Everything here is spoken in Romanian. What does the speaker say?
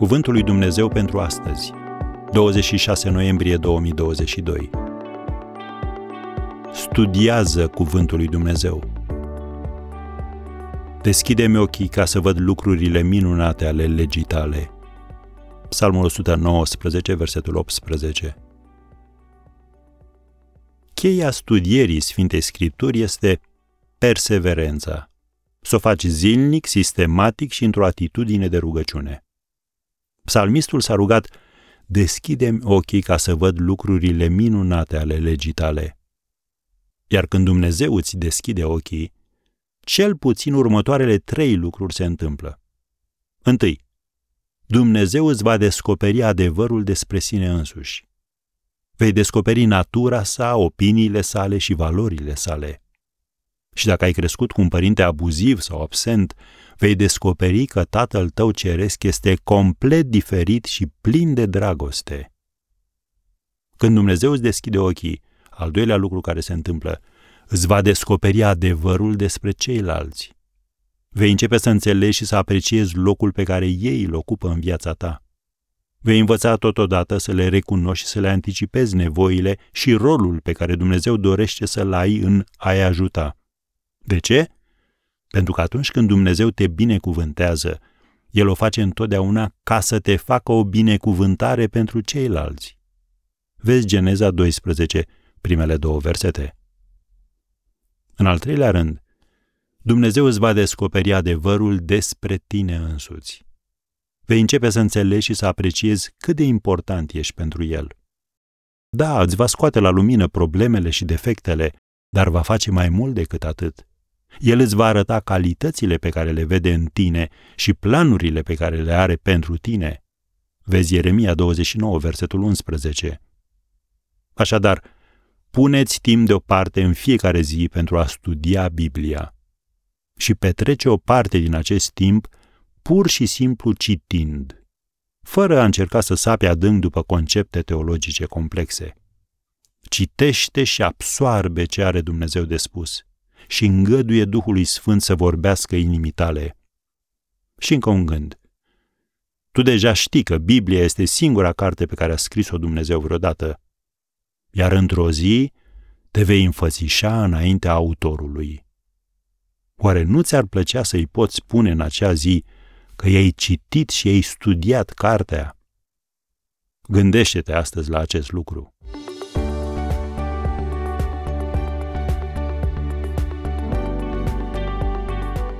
Cuvântul lui Dumnezeu pentru astăzi, 26 noiembrie 2022. Studiază Cuvântul lui Dumnezeu. Deschide-mi ochii ca să văd lucrurile minunate ale legii tale. Psalmul 119, versetul 18. Cheia studierii Sfintei Scripturi este perseverența. Să o faci zilnic, sistematic și într-o atitudine de rugăciune. Psalmistul s-a rugat, deschidem ochii ca să văd lucrurile minunate ale legii tale. Iar când Dumnezeu îți deschide ochii, cel puțin următoarele trei lucruri se întâmplă. Întâi, Dumnezeu îți va descoperi adevărul despre sine însuși. Vei descoperi natura sa, opiniile sale și valorile sale. Și dacă ai crescut cu un părinte abuziv sau absent, vei descoperi că tatăl tău ceresc este complet diferit și plin de dragoste. Când Dumnezeu îți deschide ochii, al doilea lucru care se întâmplă, îți va descoperi adevărul despre ceilalți. Vei începe să înțelegi și să apreciezi locul pe care ei îl ocupă în viața ta. Vei învăța totodată să le recunoști și să le anticipezi nevoile și rolul pe care Dumnezeu dorește să-l ai în a-i ajuta. De ce? Pentru că atunci când Dumnezeu te binecuvântează, El o face întotdeauna ca să te facă o binecuvântare pentru ceilalți. Vezi Geneza 12, primele două versete. În al treilea rând, Dumnezeu îți va descoperi adevărul despre tine însuți. Vei începe să înțelegi și să apreciezi cât de important ești pentru El. Da, îți va scoate la lumină problemele și defectele, dar va face mai mult decât atât. El îți va arăta calitățile pe care le vede în tine și planurile pe care le are pentru tine. Vezi Ieremia 29, versetul 11. Așadar, puneți timp deoparte în fiecare zi pentru a studia Biblia și petrece o parte din acest timp pur și simplu citind, fără a încerca să sape adânc după concepte teologice complexe. Citește și absoarbe ce are Dumnezeu de spus și îngăduie Duhului Sfânt să vorbească inimii tale. Și încă un gând. Tu deja știi că Biblia este singura carte pe care a scris-o Dumnezeu vreodată, iar într-o zi te vei înfățișa înaintea autorului. Oare nu ți-ar plăcea să-i poți spune în acea zi că ei citit și ei studiat cartea? Gândește-te astăzi la acest lucru.